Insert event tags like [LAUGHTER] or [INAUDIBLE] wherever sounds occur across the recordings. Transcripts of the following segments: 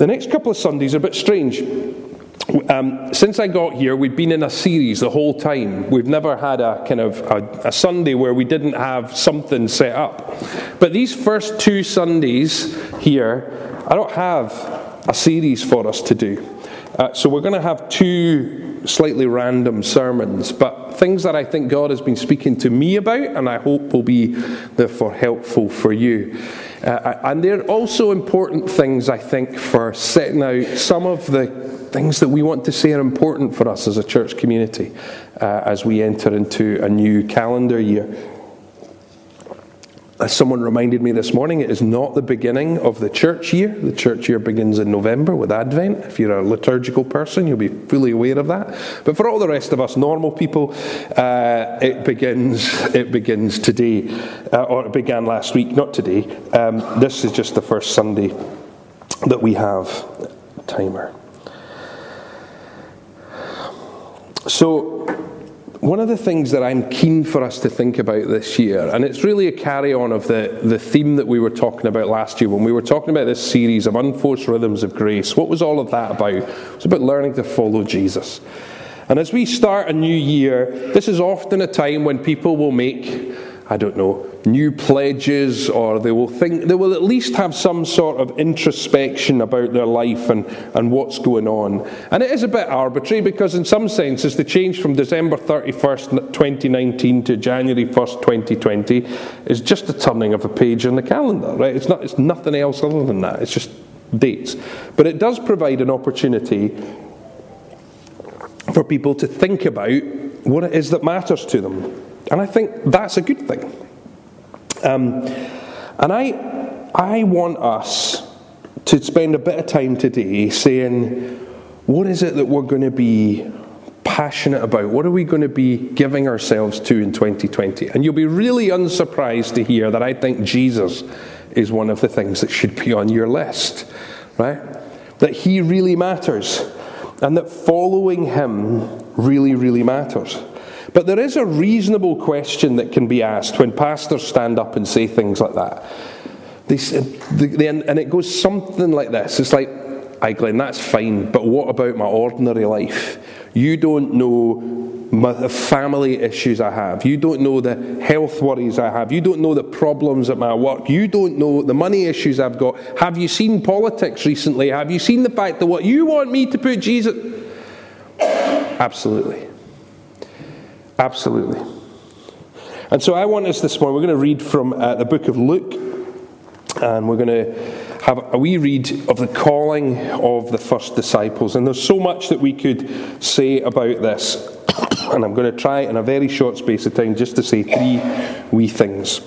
The next couple of Sundays are a bit strange. Um, since I got here, we've been in a series the whole time. We've never had a kind of a, a, Sunday where we didn't have something set up. But these first two Sundays here, I don't have a series for us to do. Uh, so we're going to have two slightly random sermons, but things that I think God has been speaking to me about, and I hope will be therefore helpful for you. Uh, and they're also important things, I think, for setting out some of the things that we want to say are important for us as a church community uh, as we enter into a new calendar year. As someone reminded me this morning, it is not the beginning of the church year. The church year begins in November with Advent. If you're a liturgical person, you'll be fully aware of that. But for all the rest of us normal people, uh, it begins. It begins today, uh, or it began last week, not today. Um, this is just the first Sunday that we have timer. So, one of the things that I'm keen for us to think about this year, and it's really a carry on of the, the theme that we were talking about last year when we were talking about this series of unforced rhythms of grace. What was all of that about? It's about learning to follow Jesus. And as we start a new year, this is often a time when people will make I don't know, new pledges, or they will think they will at least have some sort of introspection about their life and, and what's going on. And it is a bit arbitrary because, in some senses, the change from December 31st, 2019 to January 1st, 2020 is just a turning of a page in the calendar, right? It's, not, it's nothing else other than that, it's just dates. But it does provide an opportunity for people to think about what it is that matters to them. And I think that's a good thing. Um, and I, I want us to spend a bit of time today saying, what is it that we're going to be passionate about? What are we going to be giving ourselves to in 2020? And you'll be really unsurprised to hear that I think Jesus is one of the things that should be on your list, right? That he really matters, and that following him really, really matters. But there is a reasonable question that can be asked when pastors stand up and say things like that. They, they, and it goes something like this It's like, I, Glenn, that's fine, but what about my ordinary life? You don't know the family issues I have. You don't know the health worries I have. You don't know the problems at my work. You don't know the money issues I've got. Have you seen politics recently? Have you seen the fact that what you want me to put Jesus. Absolutely. Absolutely. And so I want us this morning, we're going to read from uh, the book of Luke, and we're going to have a wee read of the calling of the first disciples. And there's so much that we could say about this, [COUGHS] and I'm going to try in a very short space of time just to say three wee things.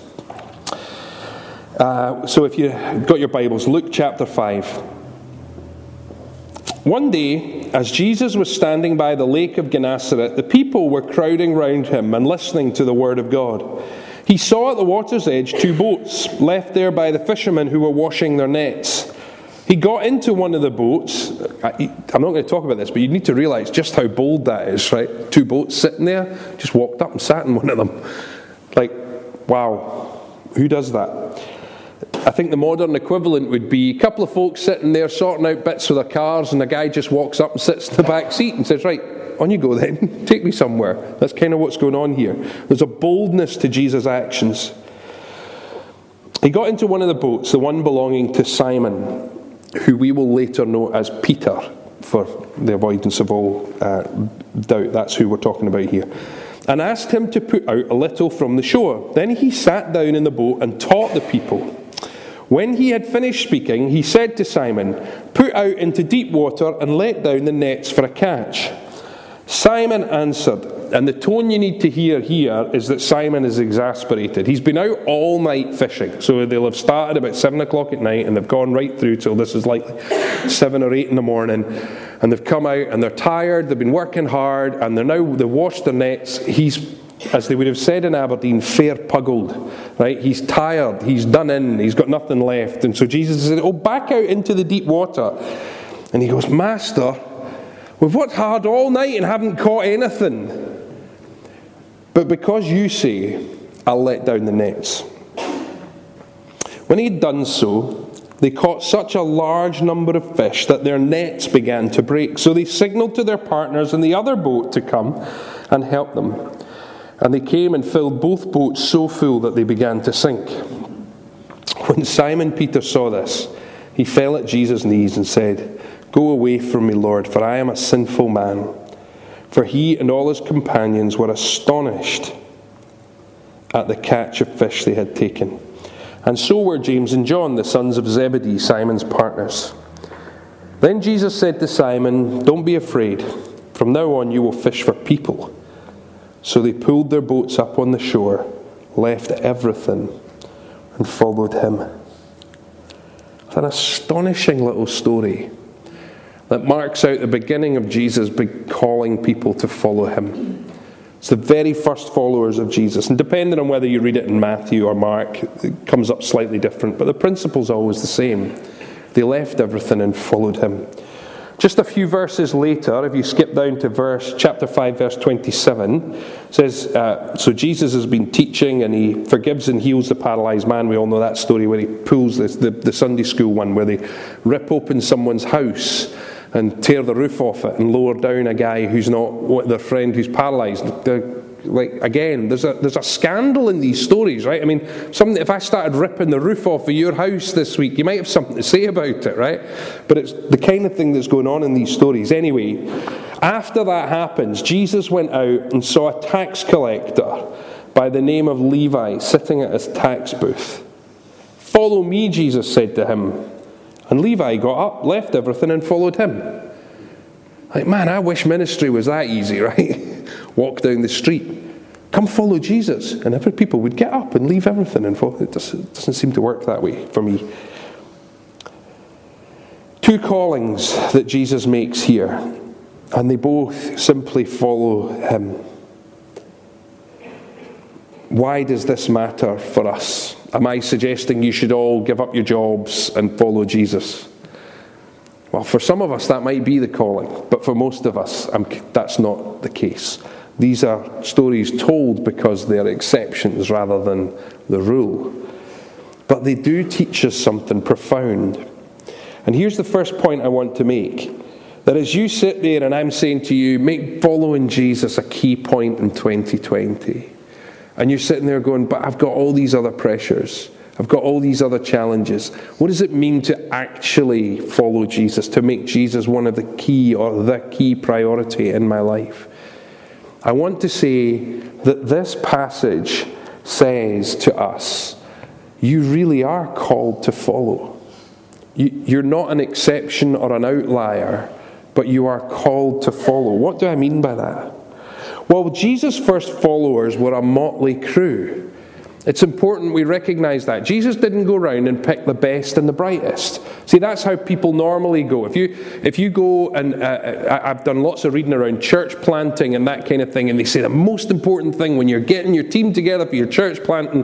Uh, so if you've got your Bibles, Luke chapter 5. One day, as Jesus was standing by the lake of Gennesaret, the people were crowding round him and listening to the word of God. He saw at the water's edge two boats left there by the fishermen who were washing their nets. He got into one of the boats. I'm not going to talk about this, but you need to realize just how bold that is, right? Two boats sitting there, just walked up and sat in one of them. Like, wow, who does that? I think the modern equivalent would be a couple of folks sitting there sorting out bits for their cars, and the guy just walks up and sits in the back seat and says, Right, on you go then, [LAUGHS] take me somewhere. That's kind of what's going on here. There's a boldness to Jesus' actions. He got into one of the boats, the one belonging to Simon, who we will later know as Peter, for the avoidance of all uh, doubt. That's who we're talking about here. And asked him to put out a little from the shore. Then he sat down in the boat and taught the people. When he had finished speaking, he said to Simon, Put out into deep water and let down the nets for a catch. Simon answered, and the tone you need to hear here is that Simon is exasperated. He's been out all night fishing, so they'll have started about seven o'clock at night and they've gone right through till this is like seven or eight in the morning. And they've come out and they're tired, they've been working hard, and they're now, they've washed their nets. He's as they would have said in Aberdeen, fair puggled. Right? He's tired, he's done in, he's got nothing left. And so Jesus said, Oh, back out into the deep water. And he goes, Master, we've worked hard all night and haven't caught anything. But because you say, I'll let down the nets. When he had done so, they caught such a large number of fish that their nets began to break. So they signaled to their partners in the other boat to come and help them. And they came and filled both boats so full that they began to sink. When Simon Peter saw this, he fell at Jesus' knees and said, Go away from me, Lord, for I am a sinful man. For he and all his companions were astonished at the catch of fish they had taken. And so were James and John, the sons of Zebedee, Simon's partners. Then Jesus said to Simon, Don't be afraid. From now on, you will fish for people. So they pulled their boats up on the shore, left everything, and followed him. It's an astonishing little story that marks out the beginning of Jesus calling people to follow him. It's the very first followers of Jesus. And depending on whether you read it in Matthew or Mark, it comes up slightly different, but the principle's always the same. They left everything and followed him. Just a few verses later, if you skip down to verse chapter 5, verse 27, says, uh, So Jesus has been teaching and he forgives and heals the paralyzed man. We all know that story where he pulls the, the Sunday school one, where they rip open someone's house and tear the roof off it and lower down a guy who's not their friend who's paralyzed. Like again, there's a there's a scandal in these stories, right? I mean, something if I started ripping the roof off of your house this week, you might have something to say about it, right? But it's the kind of thing that's going on in these stories. Anyway, after that happens, Jesus went out and saw a tax collector by the name of Levi sitting at his tax booth. Follow me, Jesus said to him. And Levi got up, left everything, and followed him. Like, man, I wish ministry was that easy, [LAUGHS] right? Walk down the street. Come follow Jesus. And every people would get up and leave everything and follow. It doesn't, seem to work that way for me. Two callings that Jesus makes here, and they both simply follow him. Why does this matter for us? Am I suggesting you should all give up your jobs and follow Jesus? Well, for some of us, that might be the calling, but for most of us, I'm, that's not the case. These are stories told because they're exceptions rather than the rule. But they do teach us something profound. And here's the first point I want to make that as you sit there and I'm saying to you, make following Jesus a key point in 2020. And you're sitting there going, but I've got all these other pressures. I've got all these other challenges. What does it mean to actually follow Jesus, to make Jesus one of the key or the key priority in my life? I want to say that this passage says to us, you really are called to follow. You're not an exception or an outlier, but you are called to follow. What do I mean by that? Well, Jesus' first followers were a motley crew. It's important we recognize that. Jesus didn't go around and pick the best and the brightest. See, that's how people normally go. If you, if you go, and uh, uh I've done lots of reading around church planting and that kind of thing, and they say the most important thing when you're getting your team together for your church planting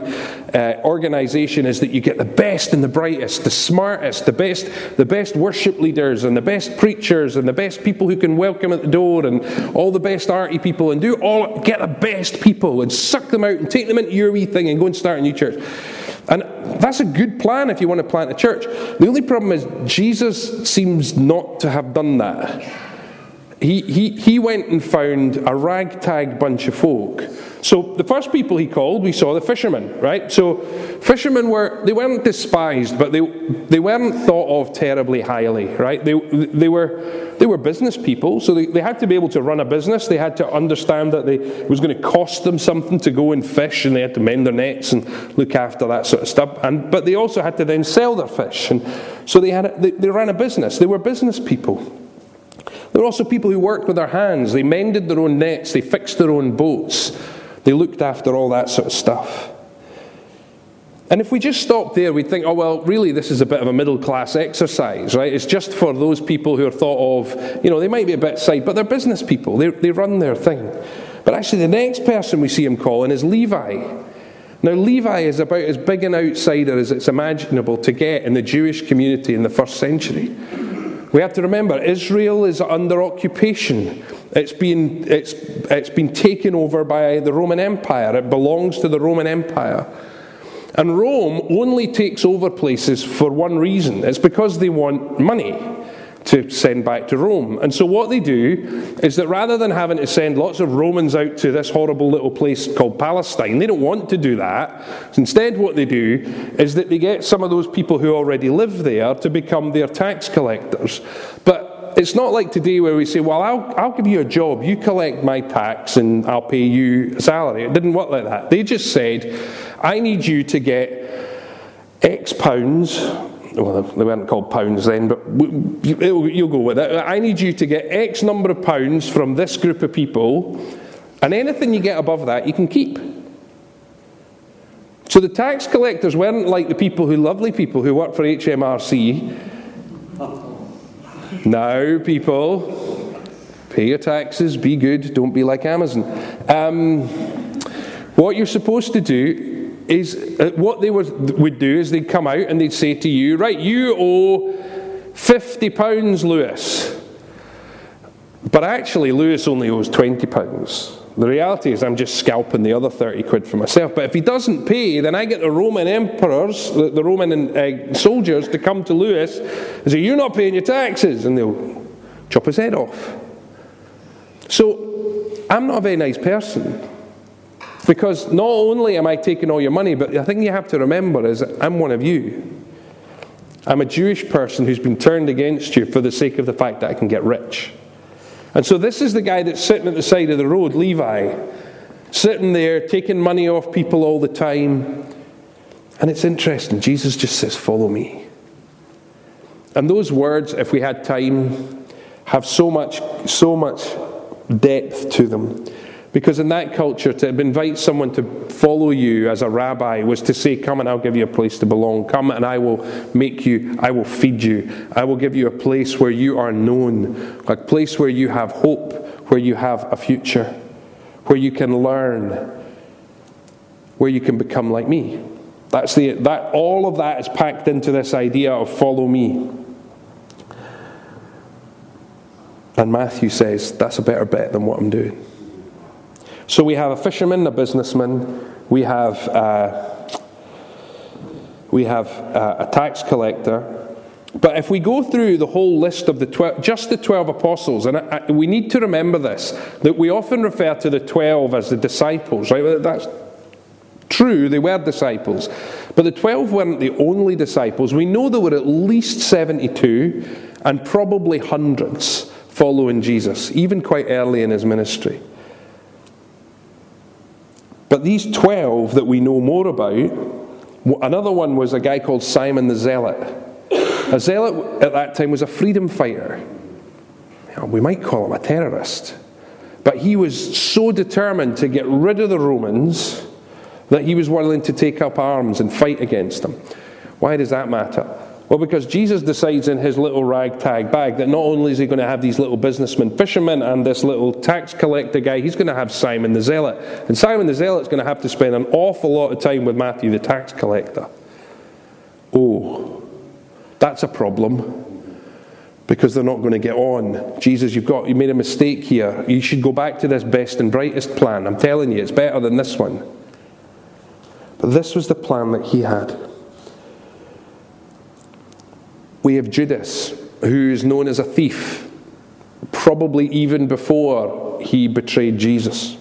uh, organization is that you get the best and the brightest, the smartest, the best, the best worship leaders and the best preachers and the best people who can welcome at the door and all the best arty people and do all, get the best people and suck them out and take them into your wee thing and go and start a new church. And that's a good plan if you want to plant a church. The only problem is Jesus seems not to have done that. He, he, he went and found a ragtag bunch of folk so the first people he called, we saw the fishermen, right? So fishermen were they weren't despised, but they they weren't thought of terribly highly, right? They they were they were business people, so they, they had to be able to run a business. They had to understand that they, it was going to cost them something to go and fish, and they had to mend their nets and look after that sort of stuff. And but they also had to then sell their fish, and so they had they, they ran a business. They were business people. There were also people who worked with their hands. They mended their own nets. They fixed their own boats. They looked after all that sort of stuff. And if we just stop there, we'd think, oh, well, really, this is a bit of a middle class exercise, right? It's just for those people who are thought of, you know, they might be a bit side, but they're business people. They, they run their thing. But actually, the next person we see him calling is Levi. Now, Levi is about as big an outsider as it's imaginable to get in the Jewish community in the first century. We have to remember Israel is under occupation. It's been, it's, it's been taken over by the Roman Empire. It belongs to the Roman Empire. And Rome only takes over places for one reason it's because they want money to send back to Rome. And so, what they do is that rather than having to send lots of Romans out to this horrible little place called Palestine, they don't want to do that. Instead, what they do is that they get some of those people who already live there to become their tax collectors. But it's not like today where we say, Well, I'll, I'll give you a job, you collect my tax, and I'll pay you a salary. It didn't work like that. They just said, I need you to get X pounds well, they weren't called pounds then, but you'll go with it. I need you to get X number of pounds from this group of people, and anything you get above that, you can keep. So the tax collectors weren't like the people who, lovely people who work for HMRC. Now, people, pay your taxes, be good, don't be like Amazon. Um, what you're supposed to do is uh, what they would, do is they'd come out and they'd say to you, right, you owe 50 pounds, Lewis. But actually, Lewis only owes 20 pounds. The reality is, I'm just scalping the other 30 quid for myself. But if he doesn't pay, then I get the Roman emperors, the, the Roman uh, soldiers, to come to Lewis and say, You're not paying your taxes. And they'll chop his head off. So, I'm not a very nice person. Because not only am I taking all your money, but the thing you have to remember is I'm one of you. I'm a Jewish person who's been turned against you for the sake of the fact that I can get rich. And so this is the guy that's sitting at the side of the road, Levi, sitting there taking money off people all the time. And it's interesting, Jesus just says, Follow me. And those words, if we had time, have so much, so much depth to them. Because in that culture, to invite someone to follow you as a rabbi was to say, Come and I'll give you a place to belong. Come and I will make you, I will feed you. I will give you a place where you are known, a place where you have hope, where you have a future, where you can learn, where you can become like me. That's the, that, all of that is packed into this idea of follow me. And Matthew says, That's a better bet than what I'm doing. So we have a fisherman, a businessman, we have, uh, we have uh, a tax collector. But if we go through the whole list of the 12, just the 12 apostles, and I, I, we need to remember this, that we often refer to the 12 as the disciples, right? That's true, they were disciples. But the 12 weren't the only disciples. We know there were at least 72 and probably hundreds following Jesus, even quite early in his ministry. But these 12 that we know more about, another one was a guy called Simon the Zealot. A zealot at that time was a freedom fighter. we might call him a terrorist. But he was so determined to get rid of the Romans that he was willing to take up arms and fight against them. Why does that matter? Well, because Jesus decides in his little ragtag bag that not only is he going to have these little businessmen, fishermen, and this little tax collector guy, he's going to have Simon the Zealot. And Simon the Zealot's going to have to spend an awful lot of time with Matthew the tax collector. Oh, that's a problem because they're not going to get on. Jesus, you've got you made a mistake here. You should go back to this best and brightest plan. I'm telling you, it's better than this one. But this was the plan that he had. We have Judas, who is known as a thief, probably even before he betrayed Jesus.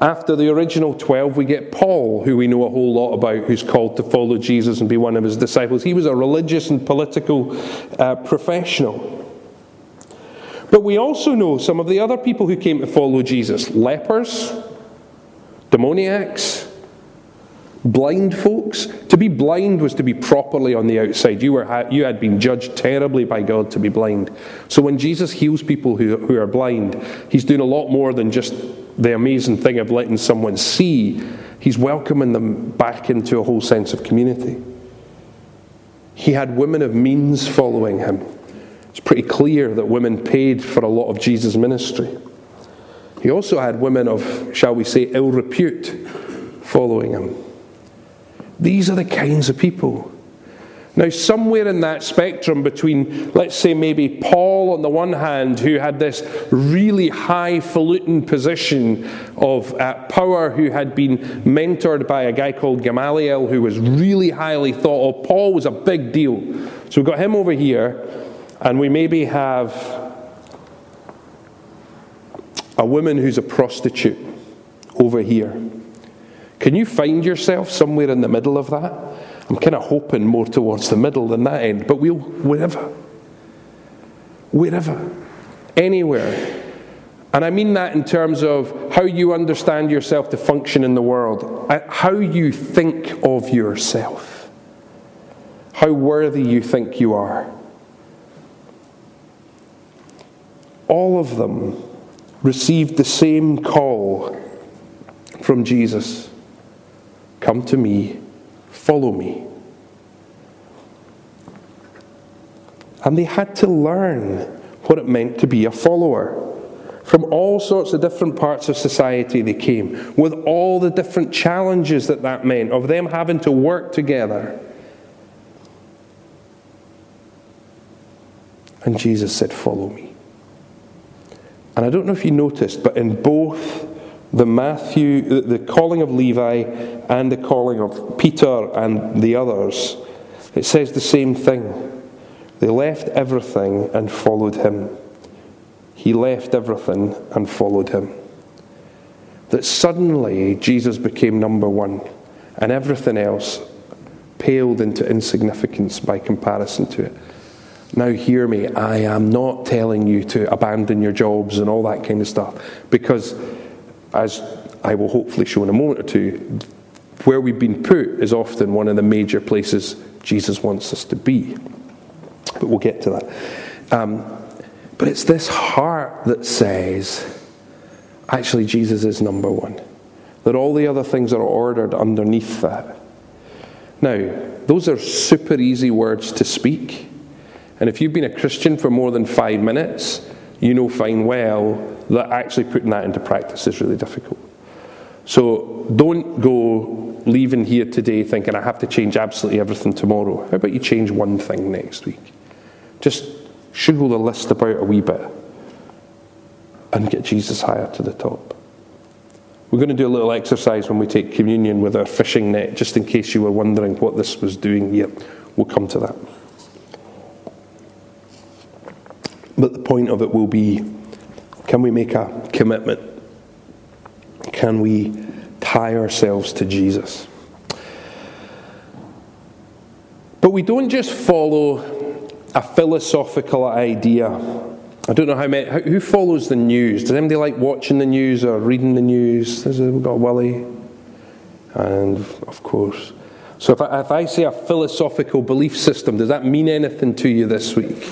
After the original 12, we get Paul, who we know a whole lot about, who's called to follow Jesus and be one of his disciples. He was a religious and political uh, professional. But we also know some of the other people who came to follow Jesus lepers, demoniacs, Blind folks, to be blind was to be properly on the outside. You, were, you had been judged terribly by God to be blind. So when Jesus heals people who, who are blind, he's doing a lot more than just the amazing thing of letting someone see. He's welcoming them back into a whole sense of community. He had women of means following him. It's pretty clear that women paid for a lot of Jesus' ministry. He also had women of, shall we say, ill repute following him. These are the kinds of people Now, somewhere in that spectrum between, let's say, maybe Paul on the one hand, who had this really highfalutin position of uh, power, who had been mentored by a guy called Gamaliel, who was really highly thought of. Paul was a big deal. So we've got him over here, and we maybe have a woman who's a prostitute over here. Can you find yourself somewhere in the middle of that? I'm kind of hoping more towards the middle than that end, but we'll, wherever. Wherever. Anywhere. And I mean that in terms of how you understand yourself to function in the world, uh, how you think of yourself, how worthy you think you are. All of them received the same call from Jesus Come to me Follow me. And they had to learn what it meant to be a follower. From all sorts of different parts of society, they came, with all the different challenges that that meant, of them having to work together. And Jesus said, Follow me. And I don't know if you noticed, but in both the Matthew, the calling of Levi and the calling of Peter and the others, it says the same thing. They left everything and followed him. He left everything and followed him. That suddenly Jesus became number one, and everything else paled into insignificance by comparison to it. Now, hear me, I am not telling you to abandon your jobs and all that kind of stuff, because as I will hopefully show in a moment or two, where we've been put is often one of the major places Jesus wants us to be. But we'll get to that. Um, but it's this heart that says, actually, Jesus is number one. That all the other things are ordered underneath that. Now, those are super easy words to speak. And if you've been a Christian for more than five minutes, you know fine well that actually putting that into practice is really difficult. So don't go leaving here today thinking I have to change absolutely everything tomorrow. How about you change one thing next week? Just sugar the list about a wee bit and get Jesus higher to the top. We're going to do a little exercise when we take communion with our fishing net, just in case you were wondering what this was doing here. We'll come to that. But the point of it will be can we make a commitment? Can we tie ourselves to Jesus? But we don't just follow a philosophical idea. I don't know how many. Who follows the news? Does anybody like watching the news or reading the news? We've got Willie, and of course. So if I, if I say a philosophical belief system, does that mean anything to you this week?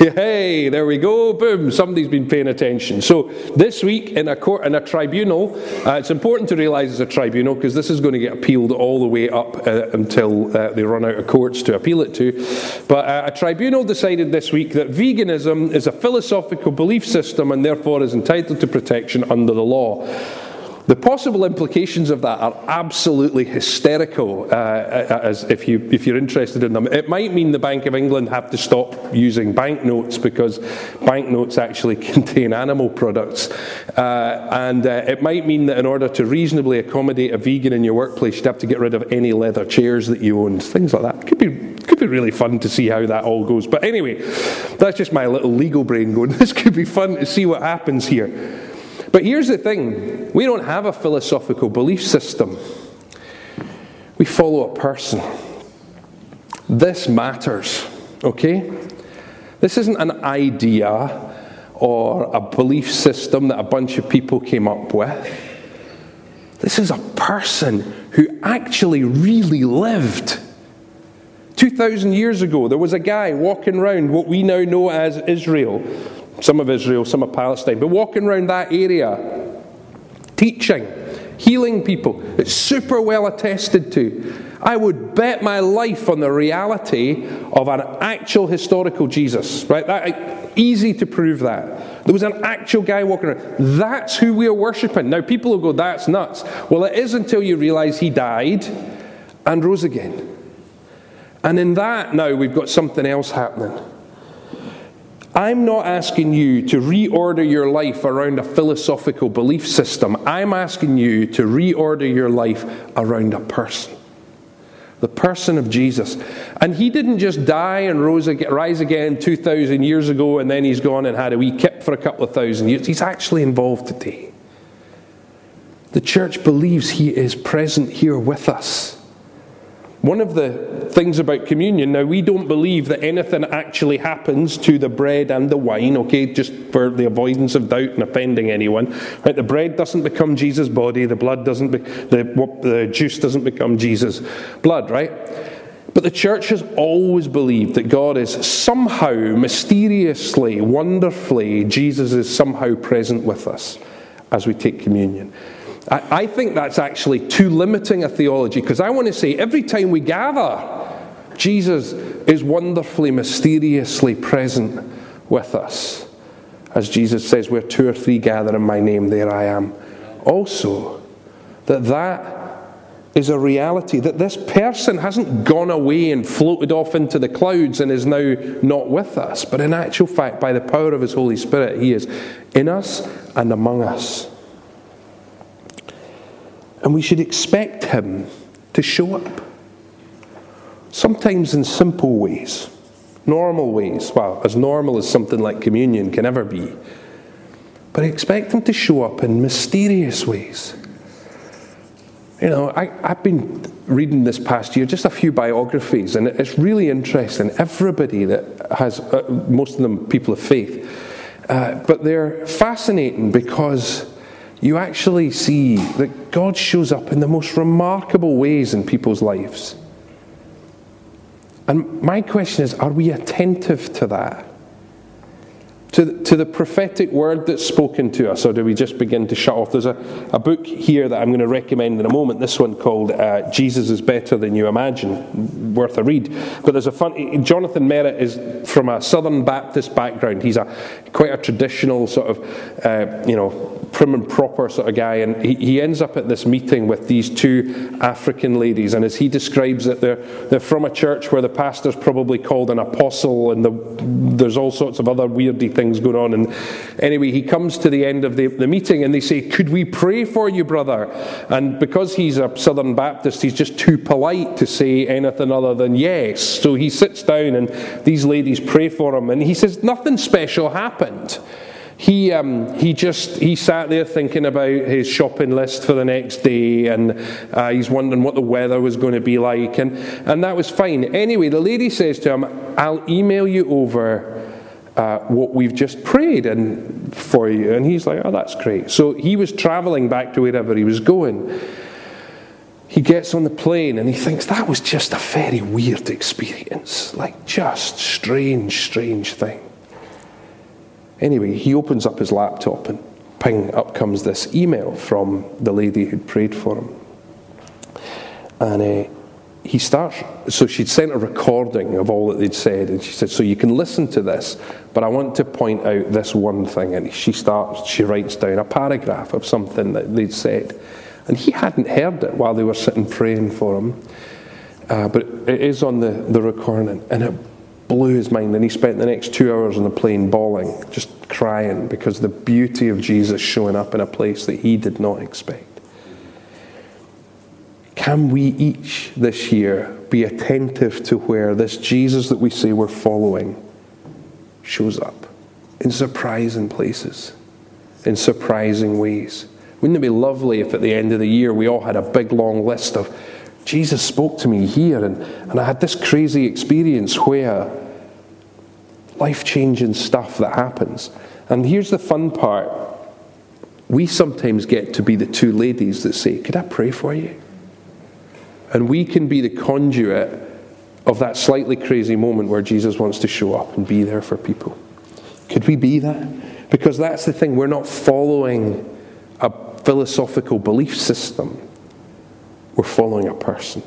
[LAUGHS] Hey, there we go. Boom. Somebody's been paying attention. So this week in a court, in a tribunal, uh, it's important to realise it's a tribunal because this is going to get appealed all the way up uh, until uh, they run out of courts to appeal it to. But uh, a tribunal decided this week that veganism is a philosophical belief system and therefore is entitled to protection under the law. The possible implications of that are absolutely hysterical. Uh, uh, as if you if you're interested in them, it might mean the Bank of England have to stop using banknotes because banknotes actually [LAUGHS] contain animal products, uh, and uh, it might mean that in order to reasonably accommodate a vegan in your workplace, you'd have to get rid of any leather chairs that you own. Things like that could be could be really fun to see how that all goes. But anyway, that's just my little legal brain going. [LAUGHS] This could be fun to see what happens here. But here's the thing we don't have a philosophical belief system, we follow a person. This matters, okay? This isn't an idea or a belief system that a bunch of people came up with. This is a person who actually really lived. 2,000 years ago, there was a guy walking around what we now know as Israel some of Israel, some of Palestine, but walking around that area, teaching, healing people. It's super well attested to. I would bet my life on the reality of an actual historical Jesus, right? That, easy to prove that. There was an actual guy walking around. That's who we are worshipping. Now, people will go, that's nuts. Well, it is until you realize he died and rose again. And in that, now we've got something else happening. I'm not asking you to reorder your life around a philosophical belief system. I'm asking you to reorder your life around a person. The person of Jesus. And he didn't just die and rose rise again 2,000 years ago and then he's gone and had a wee kip for a couple of thousand years. He's actually involved today. The church believes he is present here with us. One of the things about communion, now we don't believe that anything actually happens to the bread and the wine, okay, just for the avoidance of doubt and offending anyone. Right, the bread doesn't become Jesus' body, the blood doesn't, be, the, the juice doesn't become Jesus' blood, right? But the church has always believed that God is somehow, mysteriously, wonderfully, Jesus is somehow present with us as we take communion. I, I think that's actually too limiting a theology because I want to say every time we gather, Jesus is wonderfully, mysteriously present with us. As Jesus says, where two or three gather in my name, there I am. Also, that that is a reality that this person hasn't gone away and floated off into the clouds and is now not with us, but in actual fact, by the power of his Holy Spirit, he is in us and among us. And we should expect Him to show up. Sometimes in simple ways, normal ways, well, as normal as something like communion can ever be. But I expect Him to show up in mysterious ways. You know, I, have been reading this past year just a few biographies, and it's really interesting. Everybody that has, uh, most of them people of faith, uh, but they're fascinating because you actually see that God shows up in the most remarkable ways in people's lives. And my question is are we attentive to that? To, to the prophetic word that's spoken to us, or do we just begin to shut off? There's a, a book here that I'm going to recommend in a moment, this one called uh, Jesus is Better Than You Imagine, worth a read. But there's a fun, Jonathan Merritt is from a Southern Baptist background. He's a quite a traditional sort of, uh, you know, prim and proper sort of guy, and he, he ends up at this meeting with these two African ladies. And as he describes it, they're, they're from a church where the pastor's probably called an apostle, and the, there's all sorts of other weirdy things going on. And anyway, he comes to the end of the, the meeting, and they say, Could we pray for you, brother? And because he's a Southern Baptist, he's just too polite to say anything other than yes. So he sits down, and these ladies pray for him, and he says, Nothing special happened. He, um, he just he sat there thinking about his shopping list for the next day and uh, he's wondering what the weather was going to be like and, and that was fine anyway the lady says to him i'll email you over uh, what we've just prayed and for you. And he's like oh that's great. So he was traveling back to wherever he was going. He gets on the plane and he thinks that was just a very weird experience. Like just strange strange thing. Anyway, he opens up his laptop and ping, up comes this email from the lady who'd prayed for him. And uh, he starts, so she'd sent a recording of all that they'd said, and she said, So you can listen to this, but I want to point out this one thing. And she starts, she writes down a paragraph of something that they'd said. And he hadn't heard it while they were sitting praying for him. Uh, but it is on the, the recording, and it blew his mind, and he spent the next two hours on the plane bawling, just crying because the beauty of Jesus showing up in a place that he did not expect. Can we each this year be attentive to where this Jesus that we say we're following shows up in surprising places, in surprising ways? Wouldn't it be lovely if at the end of the year we all had a big long list of Jesus spoke to me here, and, and I had this crazy experience where life changing stuff that happens. And here's the fun part we sometimes get to be the two ladies that say, Could I pray for you? And we can be the conduit of that slightly crazy moment where Jesus wants to show up and be there for people. Could we be that? Because that's the thing, we're not following a philosophical belief system, we're following a person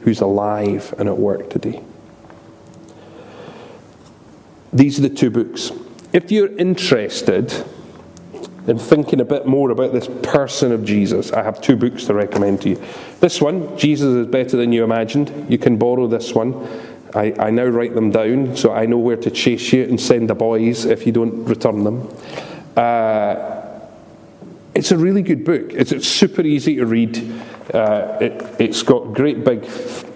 who's alive and at work today. These are the two books. If you're interested, in thinking a bit more about this person of Jesus, I have two books to recommend to you. This one, Jesus is Better Than You Imagined. You can borrow this one. I, I now write them down so I know where to chase you and send the boys if you don't return them. Uh, it's a really good book. It's, it's super easy to read. Uh, it, has got great big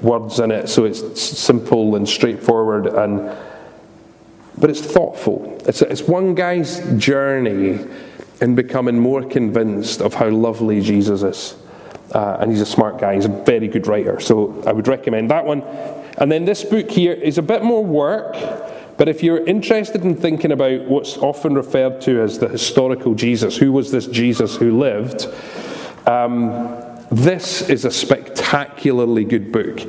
words in it, so it's simple and straightforward, and but it's thoughtful. It's, it's one guy's journey in becoming more convinced of how lovely Jesus is. Uh, and he's a smart guy. He's a very good writer, so I would recommend that one. And then this book here is a bit more work, but if you're interested in thinking about what's often referred to as the historical Jesus, who was this Jesus who lived, um, this is a spectacularly good book.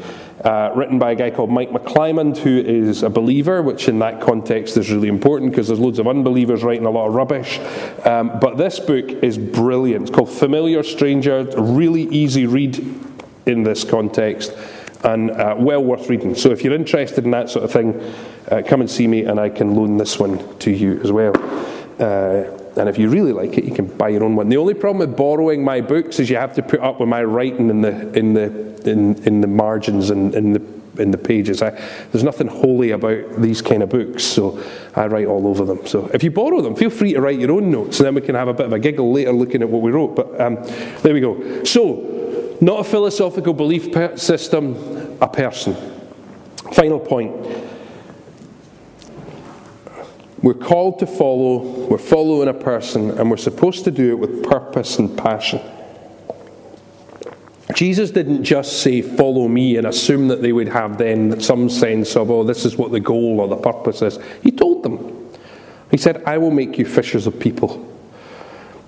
Uh, written by a guy called Mike McClymond, who is a believer, which in that context is really important because there's loads of unbelievers writing a lot of rubbish. Um, but this book is brilliant. It's called Familiar Stranger, really easy read in this context and uh, well worth reading. So if you're interested in that sort of thing, uh, come and see me and I can loan this one to you as well. Uh, and if you really like it, you can buy your own one. The only problem with borrowing my books is you have to put up with my writing in the in the in, in the margins and in the in the pages. I, there's nothing holy about these kind of books, so I write all over them. So if you borrow them, feel free to write your own notes, and then we can have a bit of a giggle later looking at what we wrote. But um, there we go. So, not a philosophical belief system, a person. Final point. We're called to follow, we're following a person, and we're supposed to do it with purpose and passion. Jesus didn't just say, Follow me, and assume that they would have then some sense of, Oh, this is what the goal or the purpose is. He told them. He said, I will make you fishers of people.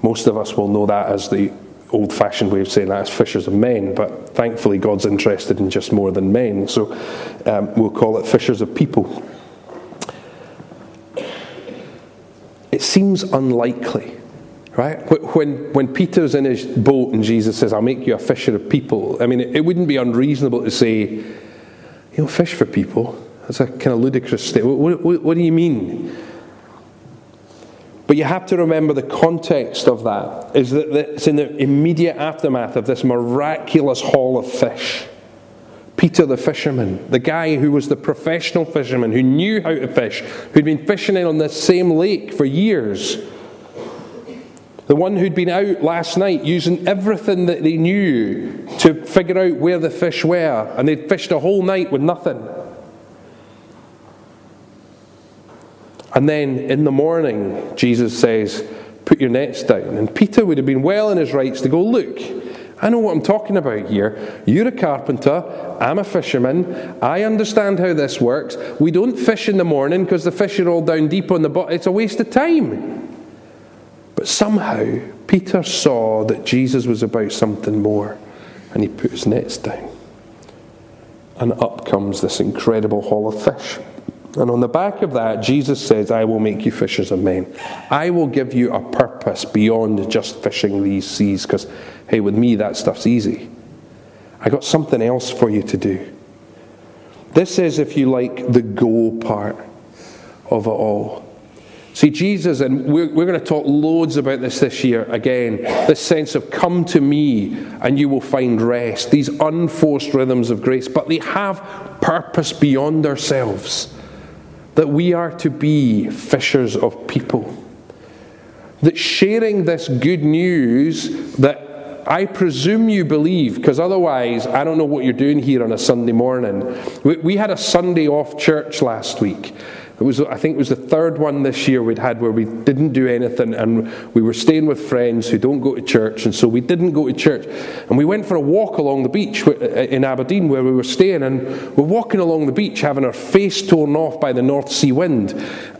Most of us will know that as the old fashioned way of saying that as fishers of men, but thankfully God's interested in just more than men, so um, we'll call it fishers of people. Seems unlikely, right? When, when Peter's in his boat and Jesus says, I'll make you a fisher of people, I mean, it, it wouldn't be unreasonable to say, you know, fish for people. That's a kind of ludicrous statement. What, what, what do you mean? But you have to remember the context of that is that it's in the immediate aftermath of this miraculous haul of fish. Peter the fisherman, the guy who was the professional fisherman, who knew how to fish, who'd been fishing in on this same lake for years. The one who'd been out last night using everything that they knew to figure out where the fish were, and they'd fished a whole night with nothing. And then in the morning, Jesus says, Put your nets down. And Peter would have been well in his rights to go, Look, I know what I'm talking about here. You're a carpenter. I'm a fisherman. I understand how this works. We don't fish in the morning because the fish are all down deep on the bottom. It's a waste of time. But somehow, Peter saw that Jesus was about something more, and he put his nets down. And up comes this incredible haul of fish. And on the back of that, Jesus says, I will make you fishers of men. I will give you a purpose beyond just fishing these seas, because, hey, with me, that stuff's easy. I got something else for you to do. This is, if you like, the go part of it all. See, Jesus, and we're, we're going to talk loads about this this year again this sense of come to me and you will find rest, these unforced rhythms of grace, but they have purpose beyond ourselves that we are to be fishers of people. That sharing this good news that I presume you believe, because otherwise I don't know what you're doing here on a Sunday morning. We, we had a Sunday off church last week. It was, I think it was the third one this year we'd had where we didn't do anything and we were staying with friends who don't go to church, and so we didn't go to church. And we went for a walk along the beach in Aberdeen where we were staying, and we're walking along the beach having our face torn off by the North Sea wind.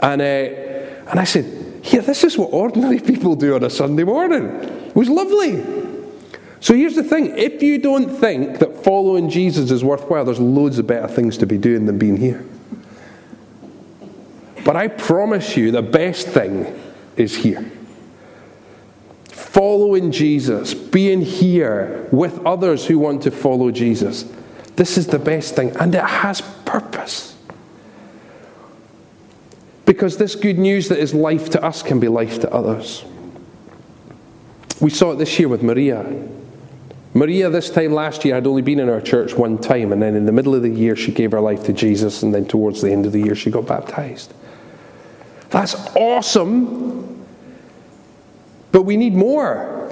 And, uh, and I said, Here, this is what ordinary people do on a Sunday morning. It was lovely. So here's the thing if you don't think that following Jesus is worthwhile, there's loads of better things to be doing than being here. But I promise you, the best thing is here. Following Jesus, being here with others who want to follow Jesus. This is the best thing, and it has purpose. Because this good news that is life to us can be life to others. We saw it this year with Maria. Maria, this time last year, had only been in our church one time, and then in the middle of the year, she gave her life to Jesus, and then towards the end of the year, she got baptized. That's awesome, but we need more.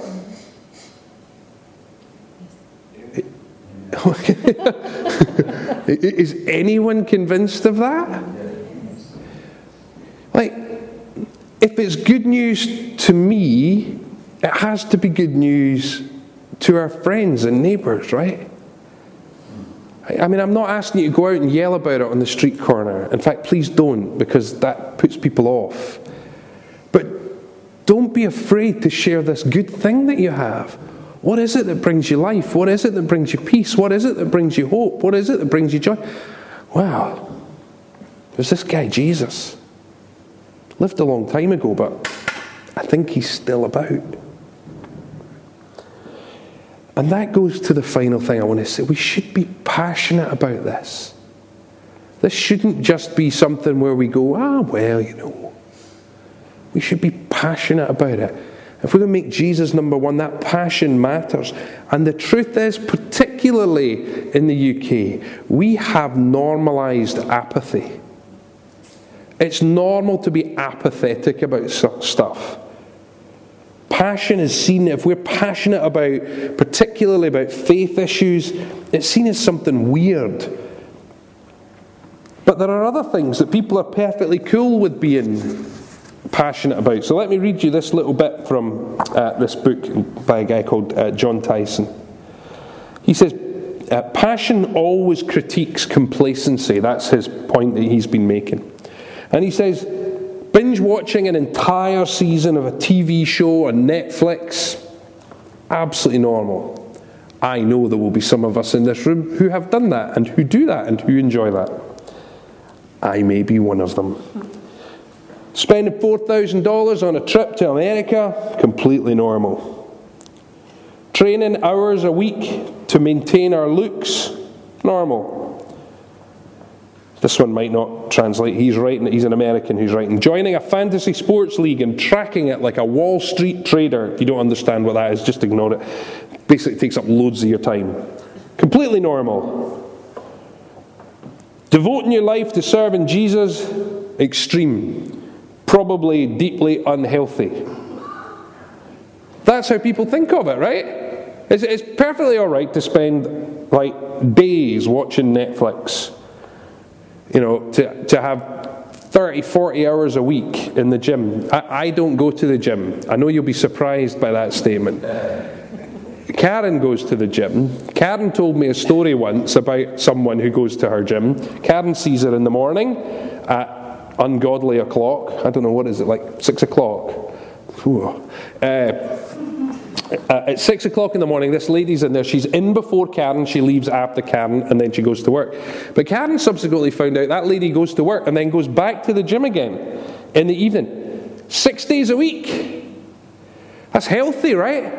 [LAUGHS] Is anyone convinced of that? Like, if it's good news to me, it has to be good news to our friends and neighbours, right? I mean, I'm not asking you to go out and yell about it on the street corner. In fact, please don't, because that puts people off. But don't be afraid to share this good thing that you have. What is it that brings you life? What is it that brings you peace? What is it that brings you hope? What is it that brings you joy? Wow, there's this guy, Jesus. Lived a long time ago, but I think he's still about. And that goes to the final thing I want to say. We should be passionate about this. This shouldn't just be something where we go, ah, well, you know. We should be passionate about it. If we're going to make Jesus number one, that passion matters. And the truth is, particularly in the UK, we have normalized apathy. It's normal to be apathetic about stuff. Passion is seen, if we're passionate about, particularly about faith issues, it's seen as something weird. But there are other things that people are perfectly cool with being passionate about. So let me read you this little bit from uh, this book by a guy called uh, Jon Tyson. He says, uh, Passion always critiques complacency. That's his point that he's been making. And he says, binge watching an entire season of a TV show on Netflix, absolutely normal. I know there will be some of us in this room who have done that and who do that and who enjoy that. I may be one of them. Spending $4,000 on a trip to America, completely normal. Training hours a week to maintain our looks, normal. This one might not translate. He's writing, he's an American who's writing. Joining a fantasy sports league and tracking it like a Wall Street trader. If you don't understand what that is, just ignore it. Basically, it takes up loads of your time. Completely normal. Devoting your life to serving Jesus, extreme. Probably deeply unhealthy. That's how people think of it, right? It's, it's perfectly all right to spend like days watching Netflix you know, to, to have 30, 40 hours a week in the gym. I, I don't go to the gym. I know you'll be surprised by that statement. Karen goes to the gym. Karen told me a story once about someone who goes to her gym. Karen sees her in the morning at ungodly o'clock. I don't know what is it like six o'clock. Uh, uh, at six o'clock in the morning, this lady's in there. She's in before Karen. She leaves after Karen, and then she goes to work. But Karen subsequently found out that lady goes to work and then goes back to the gym again in the evening, six days a week. That's healthy, right?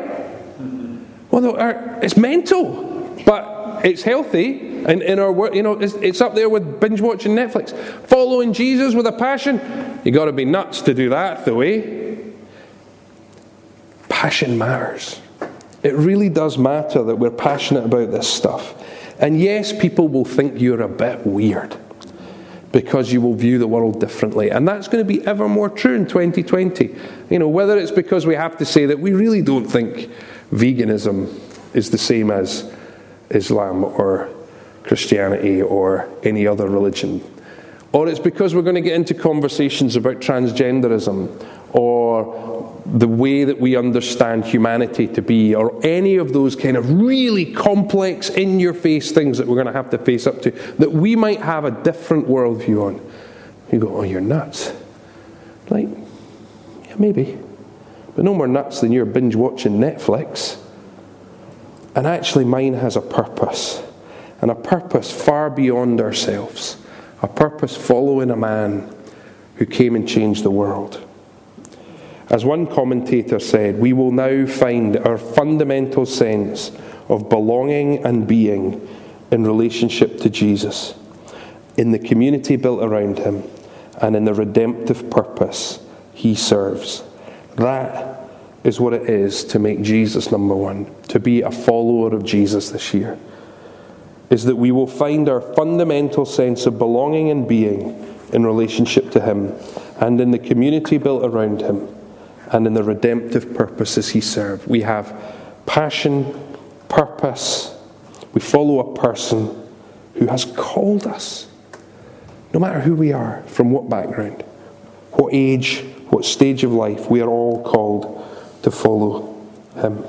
Well, uh, it's mental, but it's healthy. And in our work, you know, it's, it's up there with binge watching Netflix. Following Jesus with a passion. You got to be nuts to do that, though, eh? Passion matters. It really does matter that we're passionate about this stuff. And yes, people will think you're a bit weird because you will view the world differently. And that's going to be ever more true in 2020. You know, whether it's because we have to say that we really don't think veganism is the same as Islam or Christianity or any other religion. Or it's because we're going to get into conversations about transgenderism or the way that we understand humanity to be, or any of those kind of really complex, in your face things that we're going to have to face up to, that we might have a different worldview on. You go, oh, you're nuts. Like, yeah, maybe. But no more nuts than you're binge watching Netflix. And actually, mine has a purpose, and a purpose far beyond ourselves, a purpose following a man who came and changed the world. As one commentator said, we will now find our fundamental sense of belonging and being in relationship to Jesus, in the community built around him, and in the redemptive purpose he serves. That is what it is to make Jesus number one, to be a follower of Jesus this year. Is that we will find our fundamental sense of belonging and being in relationship to Him and in the community built around Him and in the redemptive purposes He served. We have passion, purpose. We follow a person who has called us, no matter who we are, from what background, what age, what stage of life, we are all called to follow him.